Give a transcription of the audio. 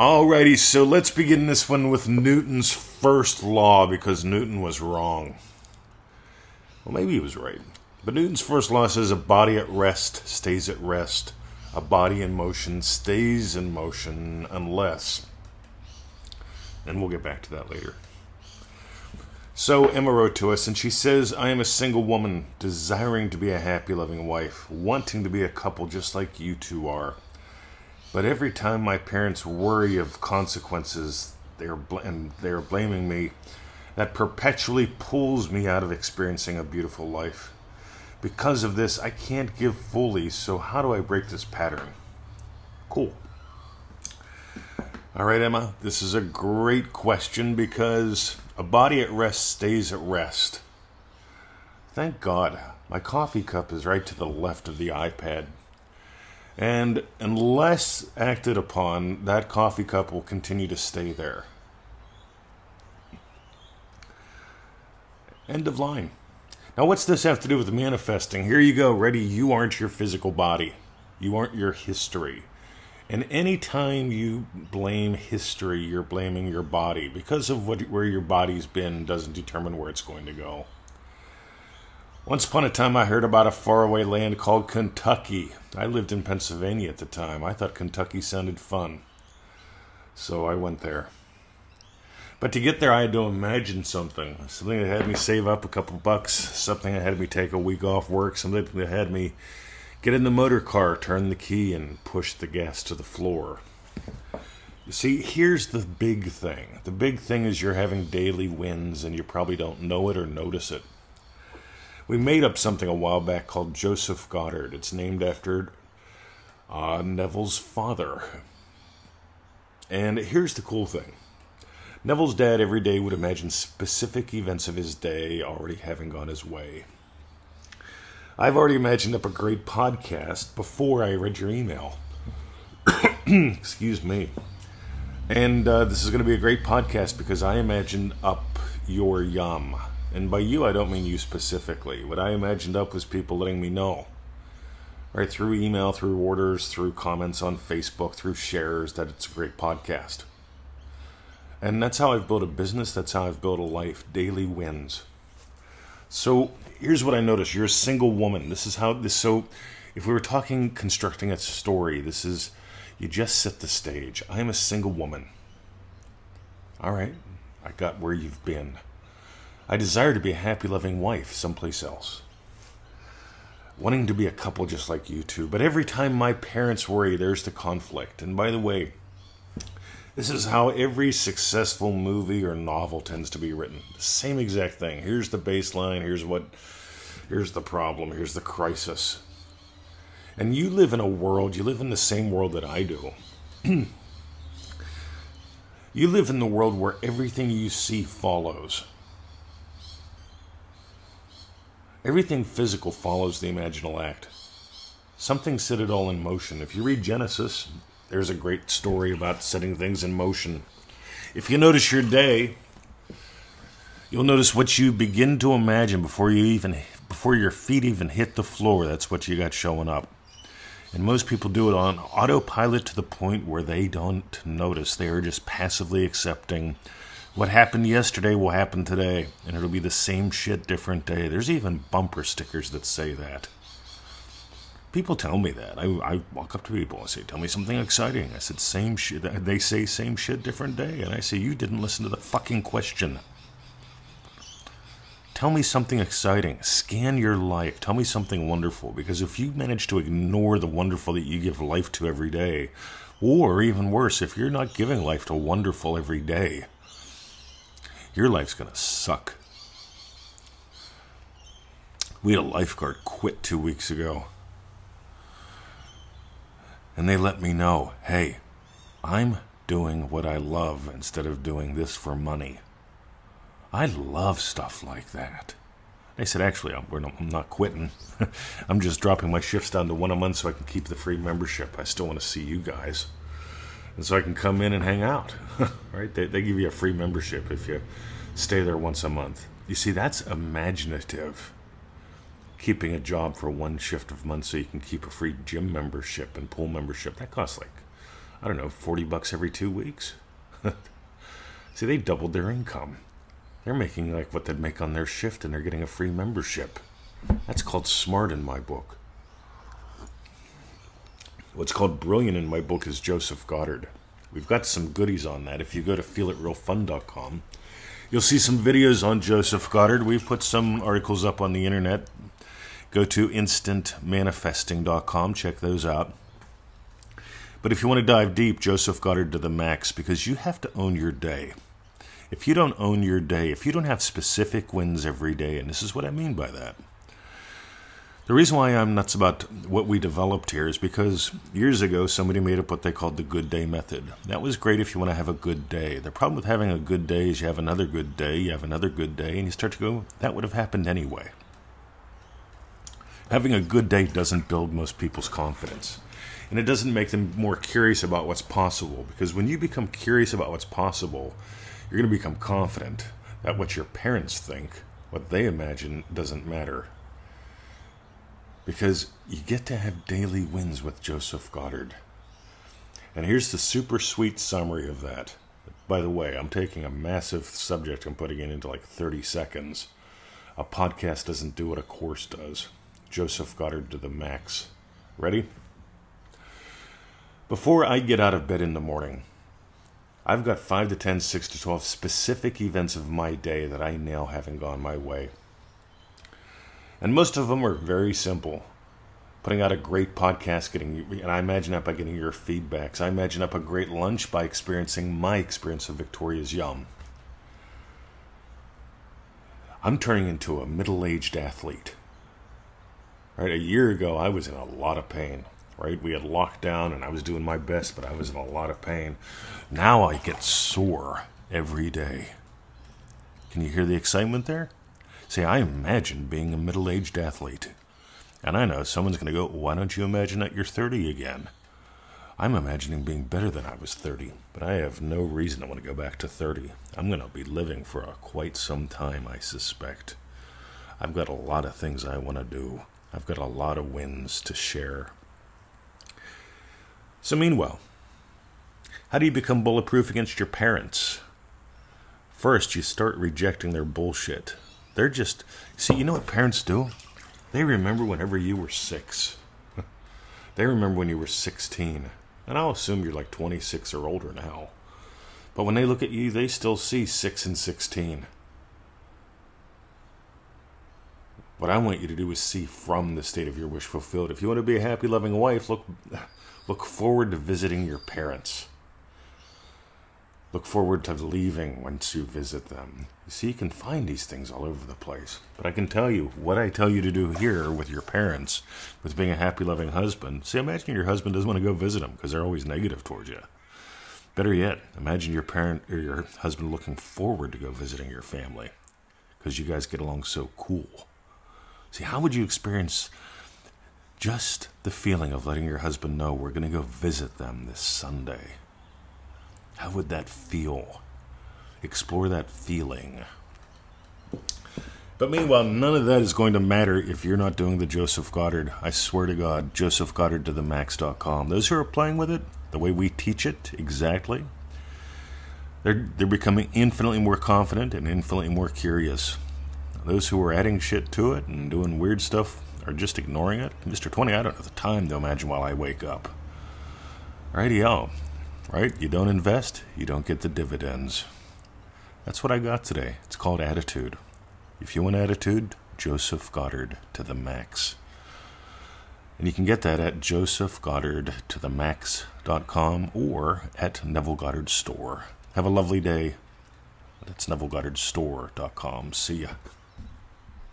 Alrighty, so let's begin this one with Newton's first law because Newton was wrong. Well, maybe he was right. But Newton's first law says a body at rest stays at rest. A body in motion stays in motion unless. And we'll get back to that later. So Emma wrote to us and she says, I am a single woman, desiring to be a happy, loving wife, wanting to be a couple just like you two are. But every time my parents worry of consequences, they're bl- and they're blaming me, that perpetually pulls me out of experiencing a beautiful life. Because of this, I can't give fully, so how do I break this pattern? Cool. All right, Emma, this is a great question because a body at rest stays at rest. Thank God, my coffee cup is right to the left of the iPad. And unless acted upon, that coffee cup will continue to stay there. End of line. Now, what's this have to do with manifesting? Here you go. Ready? You aren't your physical body, you aren't your history. And anytime you blame history, you're blaming your body because of what, where your body's been doesn't determine where it's going to go. Once upon a time, I heard about a faraway land called Kentucky. I lived in Pennsylvania at the time. I thought Kentucky sounded fun. So I went there. But to get there, I had to imagine something. Something that had me save up a couple bucks, something that had me take a week off work, something that had me Get in the motor car, turn the key, and push the gas to the floor. You see, here's the big thing. The big thing is you're having daily wins, and you probably don't know it or notice it. We made up something a while back called Joseph Goddard. It's named after uh, Neville's father. And here's the cool thing Neville's dad every day would imagine specific events of his day already having gone his way. I've already imagined up a great podcast before I read your email. Excuse me. And uh, this is going to be a great podcast because I imagined up your yum. And by you, I don't mean you specifically. What I imagined up was people letting me know. Right, through email, through orders, through comments on Facebook, through shares, that it's a great podcast. And that's how I've built a business. That's how I've built a life. Daily wins. So here's what I noticed: you're a single woman. This is how this. So, if we were talking constructing a story, this is you just set the stage. I am a single woman. All right, I got where you've been. I desire to be a happy, loving wife someplace else. Wanting to be a couple just like you two, but every time my parents worry, there's the conflict. And by the way, this is how every successful movie or novel tends to be written. The same exact thing. Here's the baseline, here's what here's the problem, here's the crisis. And you live in a world, you live in the same world that I do. you live in the world where everything you see follows. Everything physical follows the imaginal act. Something set it all in motion. If you read Genesis, there's a great story about setting things in motion. If you notice your day, you'll notice what you begin to imagine before you even before your feet even hit the floor. That's what you got showing up. And most people do it on autopilot to the point where they don't notice. They are just passively accepting what happened yesterday will happen today, and it'll be the same shit, different day. There's even bumper stickers that say that. People tell me that. I, I walk up to people and say, Tell me something exciting. I said, Same shit. They say, Same shit, different day. And I say, You didn't listen to the fucking question. Tell me something exciting. Scan your life. Tell me something wonderful. Because if you manage to ignore the wonderful that you give life to every day, or even worse, if you're not giving life to wonderful every day, your life's going to suck. We had a lifeguard quit two weeks ago and they let me know hey, I'm doing what I love instead of doing this for money. I love stuff like that. They said, actually, I'm, I'm not quitting. I'm just dropping my shifts down to one a month so I can keep the free membership. I still want to see you guys. And so I can come in and hang out. right? They, they give you a free membership if you stay there once a month. You see, that's imaginative keeping a job for one shift of month so you can keep a free gym membership and pool membership. That costs like I don't know, 40 bucks every two weeks. See, they doubled their income. They're making like what they'd make on their shift and they're getting a free membership. That's called smart in my book. What's called brilliant in my book is Joseph Goddard. We've got some goodies on that. If you go to feelitrealfun.com, you'll see some videos on Joseph Goddard. We've put some articles up on the internet. Go to instantmanifesting.com, check those out. But if you want to dive deep, Joseph Goddard to the max, because you have to own your day. If you don't own your day, if you don't have specific wins every day, and this is what I mean by that. The reason why I'm nuts about what we developed here is because years ago somebody made up what they called the good day method. That was great if you want to have a good day. The problem with having a good day is you have another good day, you have another good day, and you start to go, that would have happened anyway. Having a good day doesn't build most people's confidence. And it doesn't make them more curious about what's possible. Because when you become curious about what's possible, you're going to become confident that what your parents think, what they imagine, doesn't matter. Because you get to have daily wins with Joseph Goddard. And here's the super sweet summary of that. By the way, I'm taking a massive subject and putting it into like 30 seconds. A podcast doesn't do what a course does. Joseph Goddard to the max. Ready? Before I get out of bed in the morning, I've got 5 to 10, 6 to 12 specific events of my day that I nail having gone my way. And most of them are very simple. Putting out a great podcast, getting and I imagine that by getting your feedbacks. I imagine up a great lunch by experiencing my experience of Victoria's Yum. I'm turning into a middle-aged athlete. Right, a year ago I was in a lot of pain right? We had lockdown and I was doing my best, but I was in a lot of pain. Now I get sore every day. Can you hear the excitement there? See, I imagine being a middle aged athlete. And I know someone's going to go, why don't you imagine that you're 30 again? I'm imagining being better than I was 30, but I have no reason to want to go back to 30. I'm going to be living for quite some time, I suspect. I've got a lot of things I want to do. I've got a lot of wins to share. So, meanwhile, how do you become bulletproof against your parents? First, you start rejecting their bullshit. They're just, see, you know what parents do? They remember whenever you were six. they remember when you were 16. And I'll assume you're like 26 or older now. But when they look at you, they still see 6 and 16. What I want you to do is see from the state of your wish fulfilled. If you want to be a happy, loving wife, look Look forward to visiting your parents. Look forward to leaving once you visit them. You see, you can find these things all over the place. But I can tell you what I tell you to do here with your parents, with being a happy, loving husband. See, imagine your husband doesn't want to go visit them because they're always negative towards you. Better yet, imagine your parent or your husband looking forward to go visiting your family because you guys get along so cool. See, how would you experience just the feeling of letting your husband know we're going to go visit them this Sunday. How would that feel? Explore that feeling. But meanwhile, none of that is going to matter if you're not doing the Joseph Goddard. I swear to God, Joseph Goddard to the max.com. Those who are playing with it, the way we teach it exactly, they're, they're becoming infinitely more confident and infinitely more curious. Those who are adding shit to it and doing weird stuff, are just ignoring it. Mr. 20, I don't have the time to imagine while I wake up. Rightio. Right? You don't invest, you don't get the dividends. That's what I got today. It's called attitude. If you want attitude, Joseph Goddard to the max. And you can get that at josephgoddardtothemax.com or at Neville Goddard Store. Have a lovely day. That's NevilleGoddardStore.com. See ya.